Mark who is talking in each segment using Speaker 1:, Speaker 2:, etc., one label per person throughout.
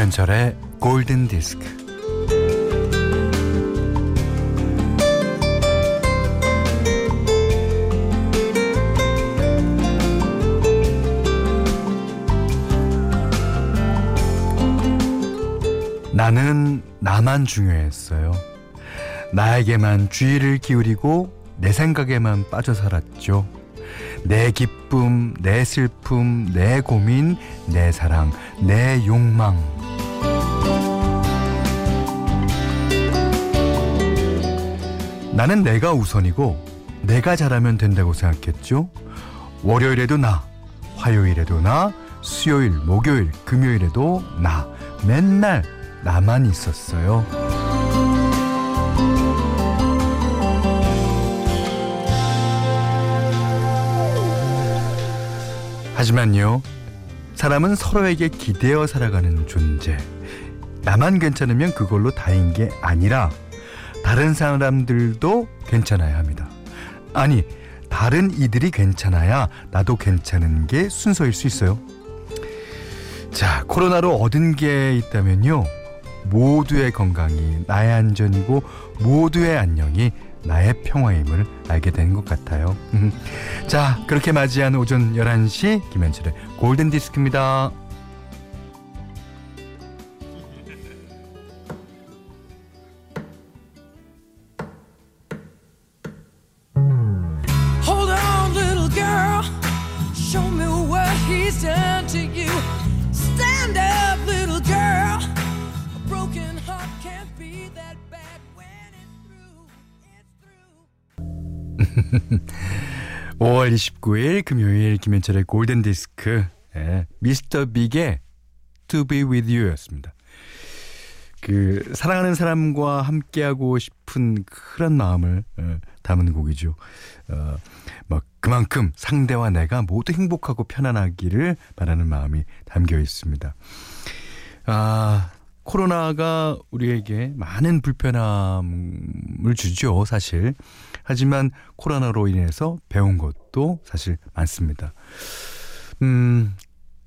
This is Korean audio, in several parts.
Speaker 1: 김현철의 골든 디스크. 나는 나만 중요했어요. 나에게만 주의를 기울이고 내 생각에만 빠져 살았죠. 내 기쁨, 내 슬픔, 내 고민, 내 사랑, 내 욕망. 나는 내가 우선이고 내가 잘하면 된다고 생각했죠. 월요일에도 나, 화요일에도 나, 수요일, 목요일, 금요일에도 나. 맨날 나만 있었어요. 하지만요, 사람은 서로에게 기대어 살아가는 존재. 나만 괜찮으면 그걸로 다인 게 아니라 다른 사람들도 괜찮아야 합니다. 아니, 다른 이들이 괜찮아야 나도 괜찮은 게 순서일 수 있어요. 자, 코로나로 얻은 게 있다면요. 모두의 건강이 나의 안전이고 모두의 안녕이 나의 평화임을 알게 된것 같아요. 자, 그렇게 맞이한 오전 11시 김현철의 골든 디스크입니다.
Speaker 2: He's done to you. Stand up, little girl. A broken heart can't be that bad when it's through. It's through.
Speaker 1: 5월 29일 금요일 김현철의 골든 디스크 예, 미스터 빅의 To Be With You였습니다. 그 사랑하는 사람과 함께하고 싶은 그런 마음을 어, 담은 곡이죠. 어, 막 그만큼 상대와 내가 모두 행복하고 편안하기를 바라는 마음이 담겨 있습니다. 아 코로나가 우리에게 많은 불편함을 주죠, 사실. 하지만 코로나로 인해서 배운 것도 사실 많습니다. 음,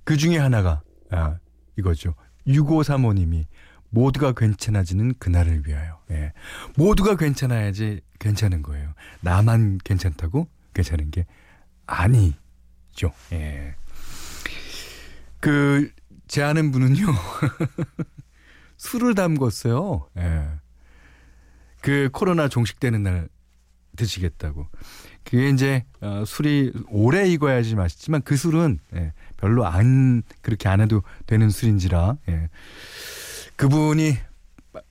Speaker 1: 그 중에 하나가, 아, 이거죠. 6535님이 모두가 괜찮아지는 그날을 위하여. 예. 모두가 괜찮아야지 괜찮은 거예요. 나만 괜찮다고 괜찮은 게 아니죠. 예. 그, 제 아는 분은요. 술을 담궜어요. 예. 그 코로나 종식되는 날 드시겠다고. 그게 이제 어, 술이 오래 익어야지 맛있지만 그 술은 예, 별로 안 그렇게 안 해도 되는 술인지라 예. 그분이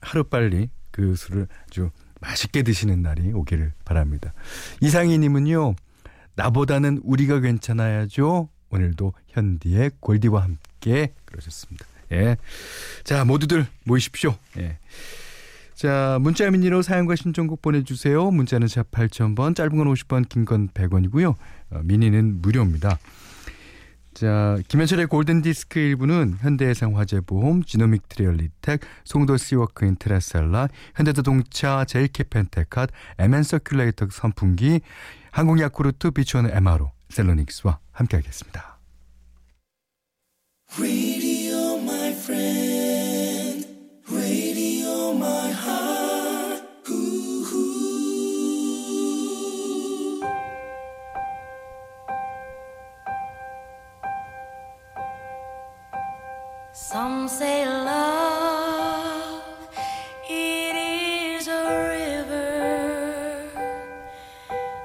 Speaker 1: 하루 빨리 그 술을 아주 맛있게 드시는 날이 오기를 바랍니다. 이상희님은요 나보다는 우리가 괜찮아야죠. 오늘도 현디의 골디와 함께 그러셨습니다. 예. 자 모두들 모이십시오. 예. 자, 문자 미니로 사연과 신청곡 보내주세요. 문자는 샵 8000번, 짧은 건 50번, 긴건 100원이고요. 어, 미니는 무료입니다. 자, 김현철의 골든디스크 일부는 현대해상화재보험, 지노믹 트리얼리텍, 송도 시워크 인 트라셀라, 현대자동차, 제일캐펜테캇, MN서큘레이터 선풍기, 항공야쿠르트, 비추원 MRO, 셀로닉스와 함께하겠습니다.
Speaker 3: Some say love, it is a river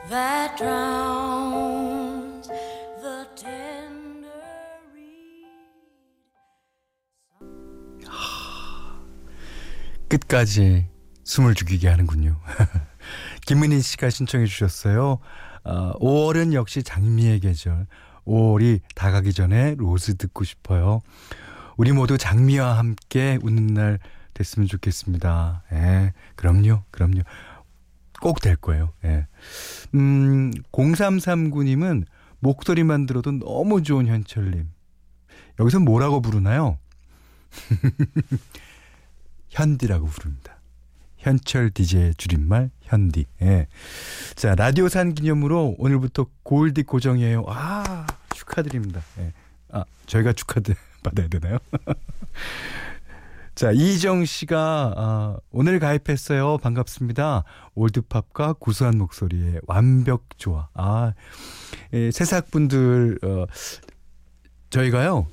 Speaker 3: that drowns the tender reed.
Speaker 1: 끝까지 숨을 죽이게 하는군요. 김은희 씨가 신청해 주셨어요. 어, 5월은 역시 장미의 계절. 5월이 다가기 전에 로즈 듣고 싶어요. 우리 모두 장미와 함께 웃는 날 됐으면 좋겠습니다. 예, 그럼요, 그럼요. 꼭 될 거예요. 예. 음, 0339님은 목소리만 들어도 너무 좋은 현철님. 여기서 뭐라고 부르나요? 현디라고 부릅니다. 현철 DJ의 줄임말 현디. 예. 자, 라디오 산 기념으로 오늘부터 골디 고정이에요. 아, 축하드립니다. 예. 아, 저희가 축하 받아야 되나요? 자, 이정 씨가 아, 오늘 가입했어요. 반갑습니다. 올드팝과 구수한 목소리에 완벽 좋아. 아, 예, 새싹 분들 어, 저희가요.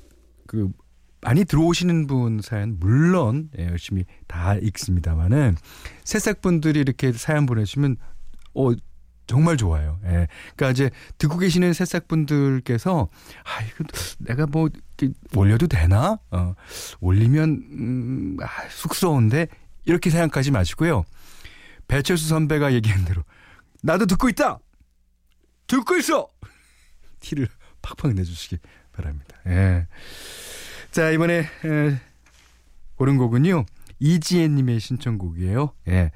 Speaker 1: 그 많이 들어오시는 분 사연 물론 예, 열심히 다 읽습니다만은 새싹 분들이 이렇게 사연 보내시면 어 정말 좋아요. 예. 그러니까 이제 듣고 계시는 새싹분들께서 아 이거 내가 뭐 올려도 되나? 어. 올리면 음, 아, 쑥스러운데 이렇게 생각하지 마시고요. 배철수 선배가 얘기한 대로 나도 듣고 있다. 듣고 있어. 티를 팍팍 내주시기 바랍니다. 예. 자 이번에 에, 고른 곡은요 이지혜님의 신청곡이에요. 예.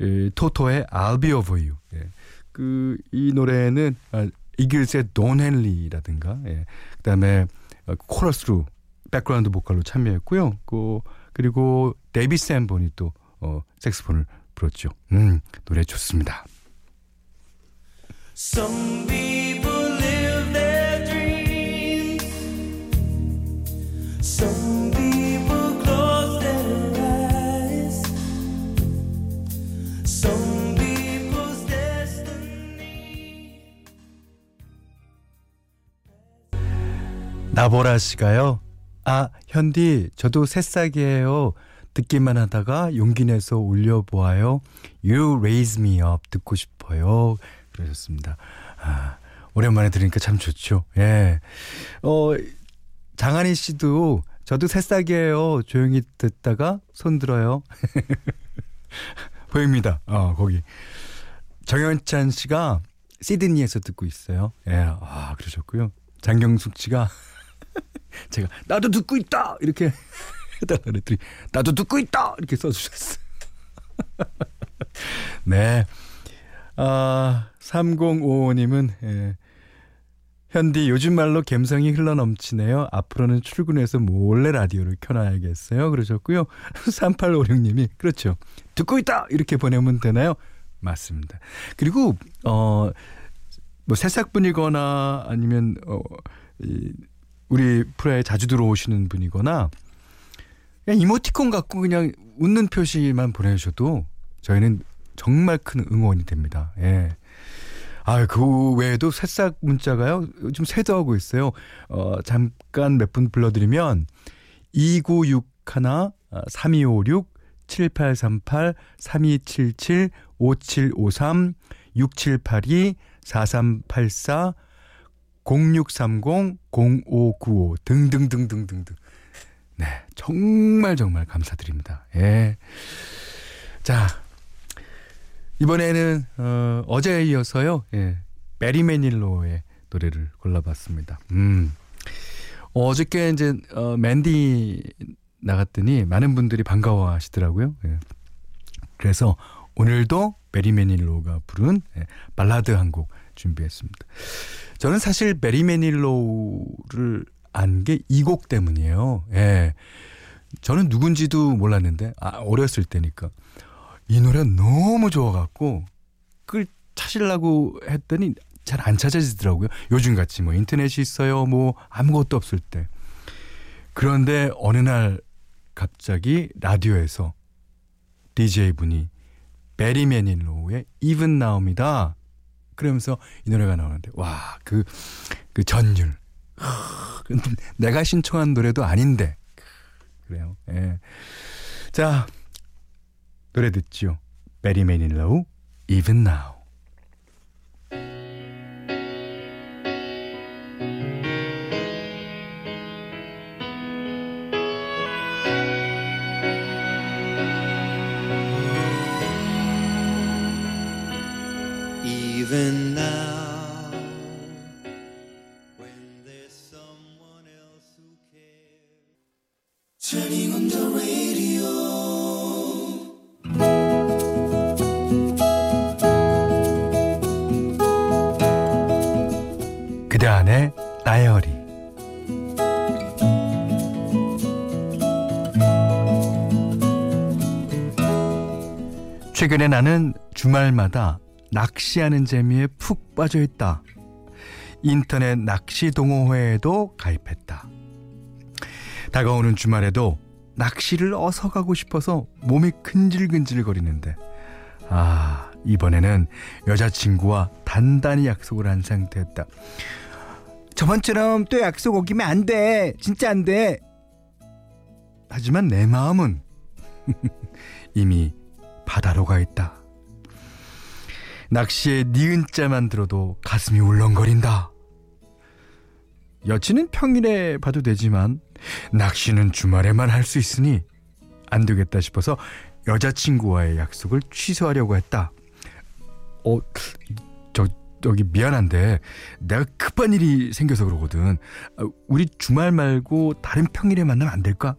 Speaker 1: 에, 토토의 I'll Be Over You. 예. 그 이 노래는 아, 이글스의 돈 헨리라든가 예. 그다음에 어, 코러스로 백그라운드 보컬로 참여했고요. 그 그리고 데이빗 샌본이 또 어, 색스폰을 불었죠. 음, 노래 좋습니다. 나보라 씨가요. 아, 현디, 저도 새싹이에요. 듣기만 하다가 용기 내서 올려보아요. You raise me up 듣고 싶어요. 그러셨습니다. 아, 오랜만에 들으니까 참 좋죠. 예. 어, 장한희 씨도 저도 새싹이에요. 조용히 듣다가 손 들어요. 보입니다. 어, 거기. 정현찬 씨가 시드니에서 듣고 있어요. 예. 아, 그러셨고요. 장경숙 씨가 제가 나도 듣고 있다 이렇게 해달라 그랬더니 나도 듣고 있다 이렇게 써주셨어요. 네. 아, 3055님은 예. 현디 요즘 말로 감성이 흘러넘치네요. 앞으로는 출근해서 몰래 라디오를 켜놔야겠어요. 그러셨고요. 3856님이 그렇죠. 듣고 있다 이렇게 보내면 되나요? 맞습니다. 그리고 어뭐 새싹분이거나 아니면 어 이, 우리 프로에 자주 들어오시는 분이거나 그냥 이모티콘 갖고 그냥 웃는 표시만 보내주셔도 저희는 정말 큰 응원이 됩니다. 예. 아, 그 외에도 새싹 문자가요. 요즘 쇄도하고 있어요. 어, 잠깐 몇 분 불러드리면 2961 3256 7838 3277 5753 6782 4384 0630 0595 등등등등등등. 네, 정말 정말 감사드립니다. 예. 자, 이번에는 어, 어제에 이어서요. 예. 메리 매닐로의 노래를 골라봤습니다. 음. 어, 어저께 이제 어, Mandy 나갔더니 많은 분들이 반가워하시더라고요. 예. 그래서 오늘도 배리 매닐로가 부른 예, 발라드 한 곡 준비했습니다. 저는 사실 메리 매닐로를 안 게 이 곡 때문이에요. 예. 저는 누군지도 몰랐는데 아, 어렸을 때니까 이 노래 너무 좋아갖고 그걸 찾으려고 했더니 잘 안 찾아지더라고요. 요즘 같이 뭐 인터넷이 있어요. 뭐 아무것도 없을 때. 그런데 어느 날 갑자기 라디오에서 DJ 분이 베리 매닐로우의 Even Now입니다. 그러면서 이 노래가 나오는데 와그그 전율 내가 신청한 노래도 아닌데 그래요. 예. 자 노래 듣죠. 베리 매닐로우 Even Now.
Speaker 2: Even now, when there's someone else who cares. Turning on the radio.
Speaker 1: 그대 안의 다이어리 최근에 나는 주말마다 낚시하는 재미에 푹 빠져 있다. 인터넷 낚시 동호회에도 가입했다. 다가오는 주말에도 낚시를 어서 가고 싶어서 몸이 근질근질거리는데 아 이번에는 여자친구와 단단히 약속을 한 상태였다. 저번처럼 또 약속 어기면 안 돼. 진짜 안 돼. 하지만 내 마음은 이미 바다로 가 있다. 낚시의 니은자만 들어도 가슴이 울렁거린다. 여친은 평일에 봐도 되지만 낚시는 주말에만 할 수 있으니 안 되겠다 싶어서 여자친구와의 약속을 취소하려고 했다. 어, 저, 저기 미안한데 내가 급한 일이 생겨서 그러거든. 아, 우리 주말 말고 다른 평일에 만나면 안 될까?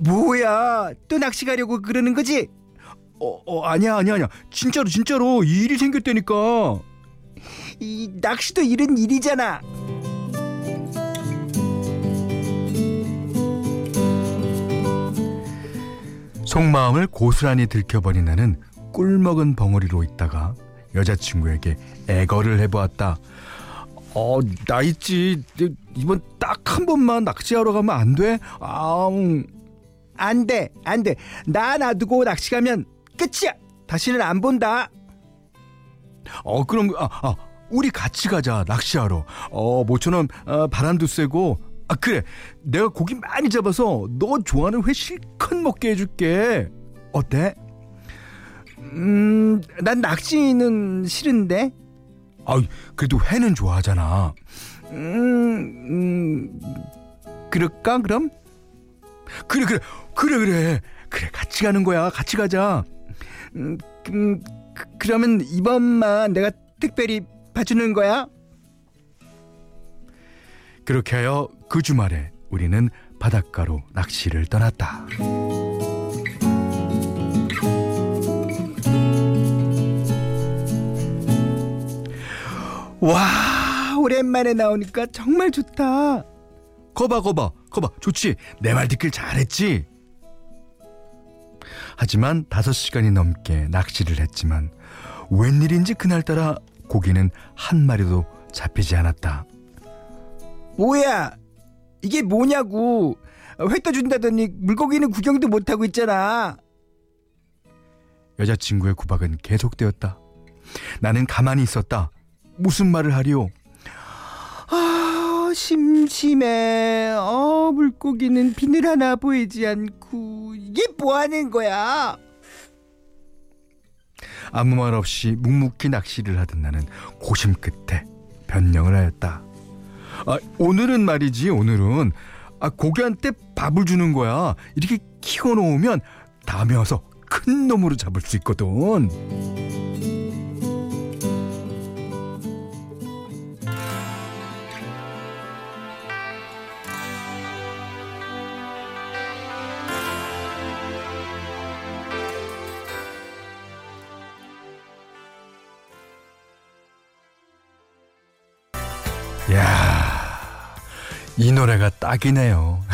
Speaker 1: 뭐야, 또 낚시 가려고 그러는 거지? 어, 어 아니야, 아니야, 아니야. 진짜로, 진짜로 이 일이 생겼다니까. 이 낚시도 이런 일이잖아. 속마음을 고스란히 들켜버린 나는 꿀먹은 벙어리로 있다가 여자친구에게 애거를 해보았다. 어, 나 있지. 이번 딱 한 번만 낚시하러 가면 안 돼? 아, 음. 안 돼, 안 돼. 나 놔두고 낚시 가면 끝이야. 다시는 안 본다. 어, 그럼, 아, 아, 우리 같이 가자, 낚시하러. 어, 모처럼, 어, 바람도 쐬고, 아 그래 내가 고기 많이 잡아서 너 좋아하는 회 실컷 먹게 해줄게 어때? 음 난 낚시는 싫은데 아 그래도 회는 좋아하잖아 음, 음 그럴까 그럼? 그래 그래 그래 그래 그래 같이 가는 거야 같이 가자 음, 음 그, 그러면 이번만 내가 특별히 봐주는 거야 그렇게 하여 그 주말에 우리는 바닷가로 낚시를 떠났다. 와, 오랜만에 나오니까 정말 좋다. 거봐, 거봐, 거봐, 좋지. 내 말 듣길 잘했지. 하지만 다섯 시간이 넘게 낚시를 했지만 웬일인지 그날따라 고기는 한 마리도 잡히지 않았다. 뭐야? 이게 뭐냐고. 회 떠준다더니 물고기는 구경도 못하고 있잖아. 여자친구의 구박은 계속되었다. 나는 가만히 있었다. 무슨 말을 하리오? 아, 심 심해. 어, 물고기는 비늘 하나 보이지 않고. 이게 뭐 하는 거야? 아무 말 없이 묵묵히 낚시를 하던 나는 고심 끝에 변명을 하였다. 아, 오늘은 말이지 오늘은 아, 고기한테 밥을 주는 거야. 이렇게 키워놓으면 다음에 와서 큰 놈으로 잡을 수 있거든. 야, 이 노래가 딱이네요.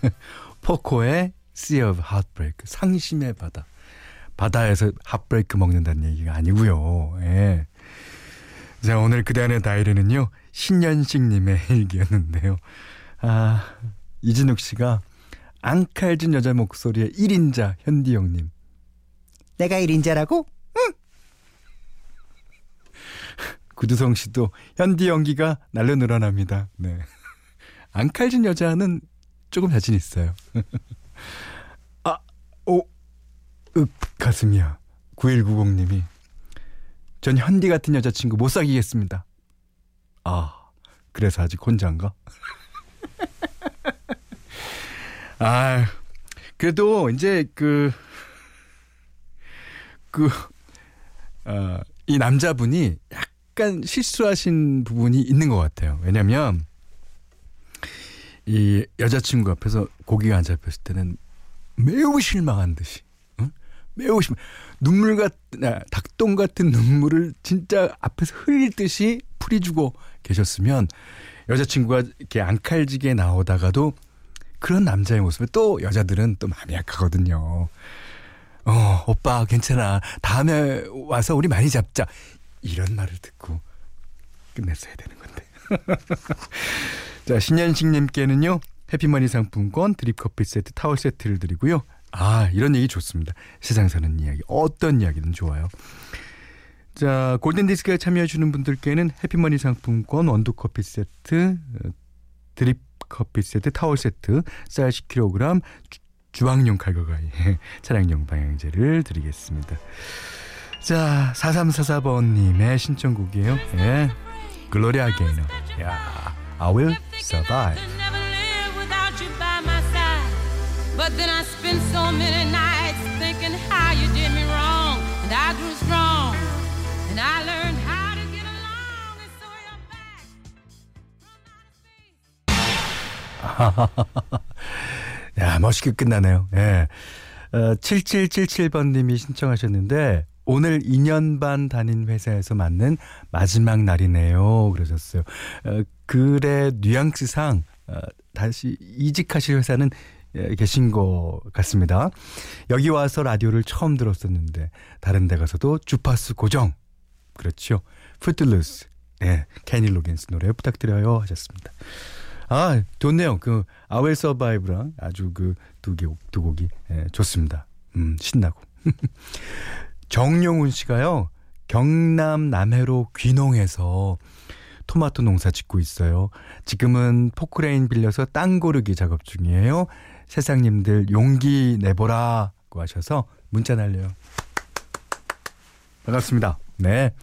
Speaker 1: 포코의 Sea of Heartbreak, 상심의 바다. 바다에서 핫브레이크 먹는다는 얘기가 아니고요. 예. 자, 오늘 그대안의 다이리는요. 신현식님의 일기였는데요. 아, 이진욱 씨가 앙칼진 여자 목소리의 1인자 현디형 님. 내가 1인자라고? 응. 구두성 씨도 현디 연기가 날로 늘어납니다. 네. 앙칼진 여자는 조금 자신 있어요. 아, 오, 윽, 가슴이야. 9190님이. 전 현디 같은 여자친구 못 사귀겠습니다. 아, 그래서 아직 혼자인가? 아, 그래도 이제 그, 그, 어, 이 남자분이 약 간 실수하신 부분이 있는 것 같아요. 왜냐면, 이 여자친구 앞에서 고기가 안 잡혔을 때는 매우 실망한 듯이, 응? 매우 실망, 눈물 같은, 아, 닭똥 같은 눈물을 진짜 앞에서 흘릴 듯이 풀이주고 계셨으면 여자친구가 이렇게 앙칼지게 나오다가도 그런 남자의 모습에 또 여자들은 또 마음이 약하거든요. 어, 오빠 괜찮아. 다음에 와서 우리 많이 잡자. 이런 말을 듣고 끝냈어야 되는 건데. 자, 신현식님께는요, 해피머니 상품권, 드립커피 세트, 타월 세트를 드리고요. 아, 이런 얘기 좋습니다. 세상 사는 이야기. 어떤 이야기든 좋아요. 자, 골든디스크에 참여해주는 분들께는 해피머니 상품권, 원두커피 세트, 어, 드립커피 세트, 타월 세트, 쌀 10kg, 주방용 칼과 가위, 차량용 방향제를 드리겠습니다. 자, 4344번님의 신청곡이에요. 예. 글로리아 게이너. 야, I will survive.
Speaker 2: But then I spent so many nights thinking how you did me wrong. And I grew strong. And I learned how to get along. And so you're back from outer space.
Speaker 1: 야, 멋있게 끝나네요. 예. 어, 7777번님이 신청하셨는데, 오늘 2년 반 다닌 회사에서 맞는 마지막 날이네요. 그러셨어요. 어, 글의 뉘앙스상, 어, 다시 이직하실 회사는 예, 계신 것 같습니다. 여기 와서 라디오를 처음 들었었는데, 다른 데 가서도 주파수 고정. 그렇죠. Footloose. 예, 케니 로겐스 노래 부탁드려요. 하셨습니다. 아, 좋네요. 그 I Will Survive랑 아주 그 두 개두 곡이 예, 좋습니다. 음, 신나고. 정용훈 씨가요. 경남 남해로 귀농해서 토마토 농사 짓고 있어요. 지금은 포크레인 빌려서 땅 고르기 작업 중이에요. 세상님들 용기 내보라고 하셔서 문자 날려요. 반갑습니다. 네.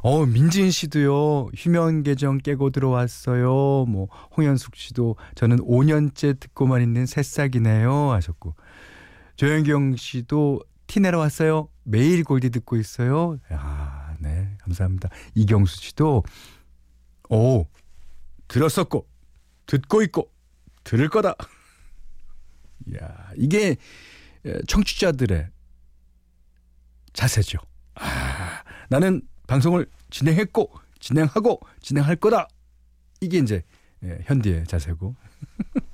Speaker 1: 어, 민진 씨도요, 휴면 계정 깨고 들어왔어요. 뭐, 홍현숙 씨도 저는 5년째 듣고만 있는 새싹이네요. 하셨고. 조현경 씨도 티 내러 왔어요. 매일 골디 듣고 있어요. 야, 네. 감사합니다. 이경수 씨도, 오, 들었었고, 듣고 있고, 들을 거다. 야, 이게 청취자들의 자세죠. 아, 나는 방송을 진행했고 진행하고 진행할 거다. 이게 이제 예, 현디의 자세고.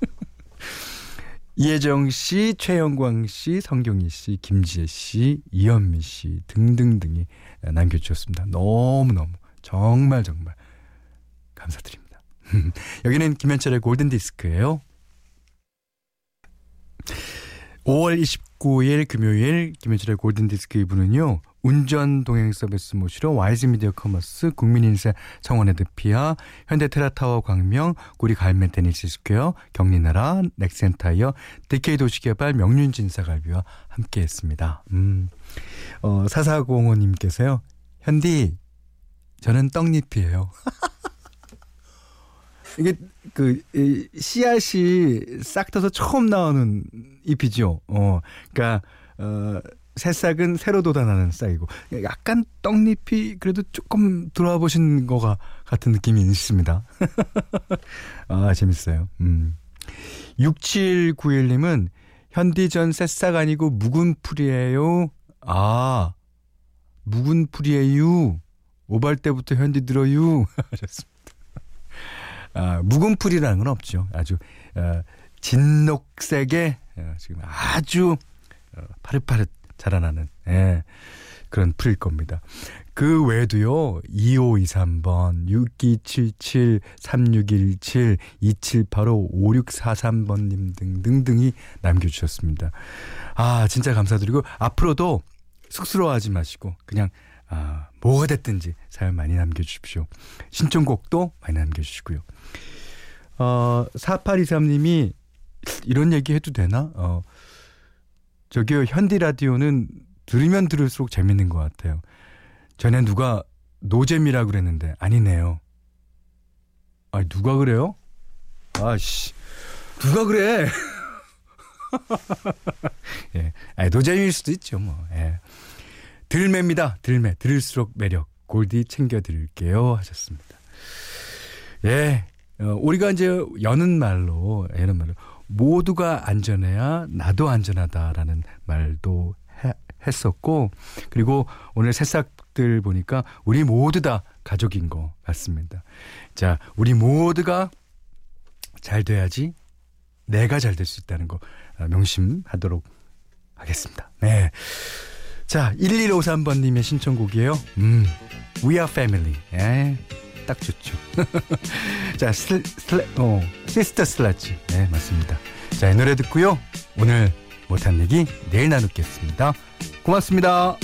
Speaker 1: 이혜정 씨, 최영광 씨, 성경희 씨, 김지혜 씨, 이현미 씨 등등등이 남겨주셨습니다. 너무너무 정말 정말 감사드립니다. 여기는 김현철의 골든디스크예요. 5월 29일 금요일 김현철의 골든디스크 2부는요. 운전 동행 서비스 모시러 와이즈 미디어 커머스 국민인세 청원의 드피아 현대테라타워 광명 구리 갈면 테니스 스퀘어 경리나라 넥센타이어 DK 도시개발 명륜진사갈비와 함께했습니다. 음, 어, 4405님께서요. 현디 저는 떡잎이에요. 이게 그 이, 씨앗이 싹 터서 처음 나오는 잎이죠. 어, 그러니까 어, 새싹은 새로 돋아나는 싹이고 약간 떡잎이 그래도 조금 들어와 보신 거가 같은 느낌이 있습니다. 아 재밌어요. 음. 6791님은 현디 전 새싹 아니고 묵은 풀이에요. 아 묵은 풀이에요. 오발 때부터 현디 들어요. 하셨습니다. 아, 묵은 풀이라는 건 없죠. 아주 어, 진녹색의 어, 지금 아주 어, 파릇파릇 자라나는 예, 그런 풀일 겁니다. 그 외에도요. 2523번, 6277, 3617, 2785, 5643번 님 등등등이 남겨 주셨습니다. 아, 진짜 감사드리고, 앞으로도 쑥스러워하지 마시고, 그냥, 아, 뭐가 됐든지 사연 많이 남겨 주십시오. 신청곡도 많이 남겨 주시고요. 어, 4823 님이 이런 얘기 해도 되나? 어, 저기요, 현디 라디오는 들으면 들을수록 재밌는 것 같아요. 전에 누가 노잼이라 그랬는데 아니네요. 아, 누가 그래요? 아씨, 누가 그래? 예, 아니, 노잼일 수도 있죠, 뭐. 예. 들매입니다. 들매. 들을수록 매력. 골디 챙겨 드릴게요. 하셨습니다. 예. 어, 우리가 이제 여는 말로, 여는 말로, 모두가 안전해야 나도 안전하다라는 말도 해, 했었고, 그리고 오늘 새싹들 보니까 우리 모두 다 가족인 것 같습니다. 자, 우리 모두가 잘 돼야지 내가 잘 될 수 있다는 거 어, 명심하도록 하겠습니다. 네. 자, 1153번님의 신청곡이에요. 음, We Are Family. 예. 딱 좋죠. 자, 슬, 슬, 어, 시스터 슬라치. 네, 맞습니다. 자, 이 노래 듣고요. 오늘 못한 얘기 내일 나누겠습니다. 고맙습니다.